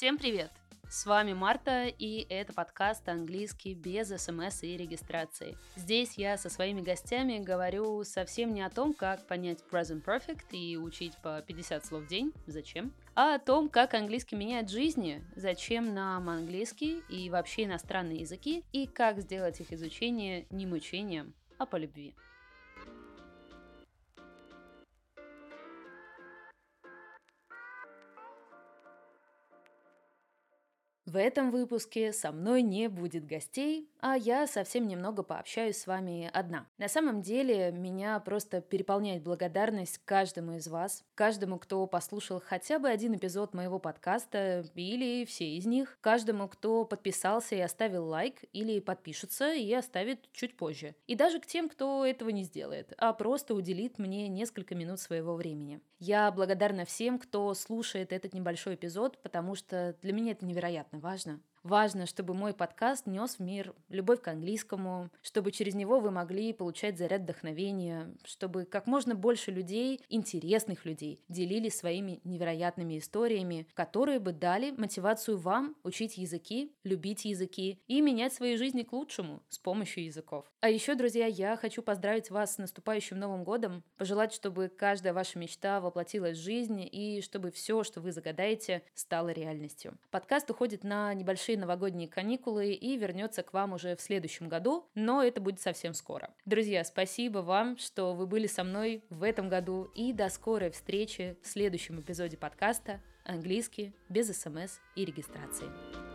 Всем привет! С вами Марта, и это подкаст «Английский без смс и регистрации». Здесь я со своими гостями говорю совсем не о том, как понять present perfect и учить по 50 слов в день, зачем, а о том, как английский меняет жизни, зачем нам английский и вообще иностранные языки, и как сделать их изучение не мучением, а по любви. В этом выпуске со мной не будет гостей, а я совсем немного пообщаюсь с вами одна. На самом деле, меня просто переполняет благодарность каждому из вас, каждому, кто послушал хотя бы один эпизод моего подкаста или все из них, каждому, кто подписался и оставил лайк или подпишется и оставит чуть позже. И даже к тем, кто этого не сделает, а просто уделит мне несколько минут своего времени. Я благодарна всем, кто слушает этот небольшой эпизод, потому что для меня это невероятно важно. Важно, чтобы мой подкаст нес в мир любовь к английскому, чтобы через него вы могли получать заряд вдохновения, чтобы как можно больше людей, интересных людей, делились своими невероятными историями, которые бы дали мотивацию вам учить языки, любить языки и менять свои жизни к лучшему с помощью языков. А еще, друзья, я хочу поздравить вас с наступающим Новым годом, пожелать, чтобы каждая ваша мечта воплотилась в жизнь и чтобы все, что вы загадаете, стало реальностью. Подкаст уходит на небольшие большие новогодние каникулы и вернется к вам уже в следующем году, но это будет совсем скоро. Друзья, спасибо вам, что вы были со мной в этом году и до скорой встречи в следующем эпизоде подкаста «Английский без смс и регистрации».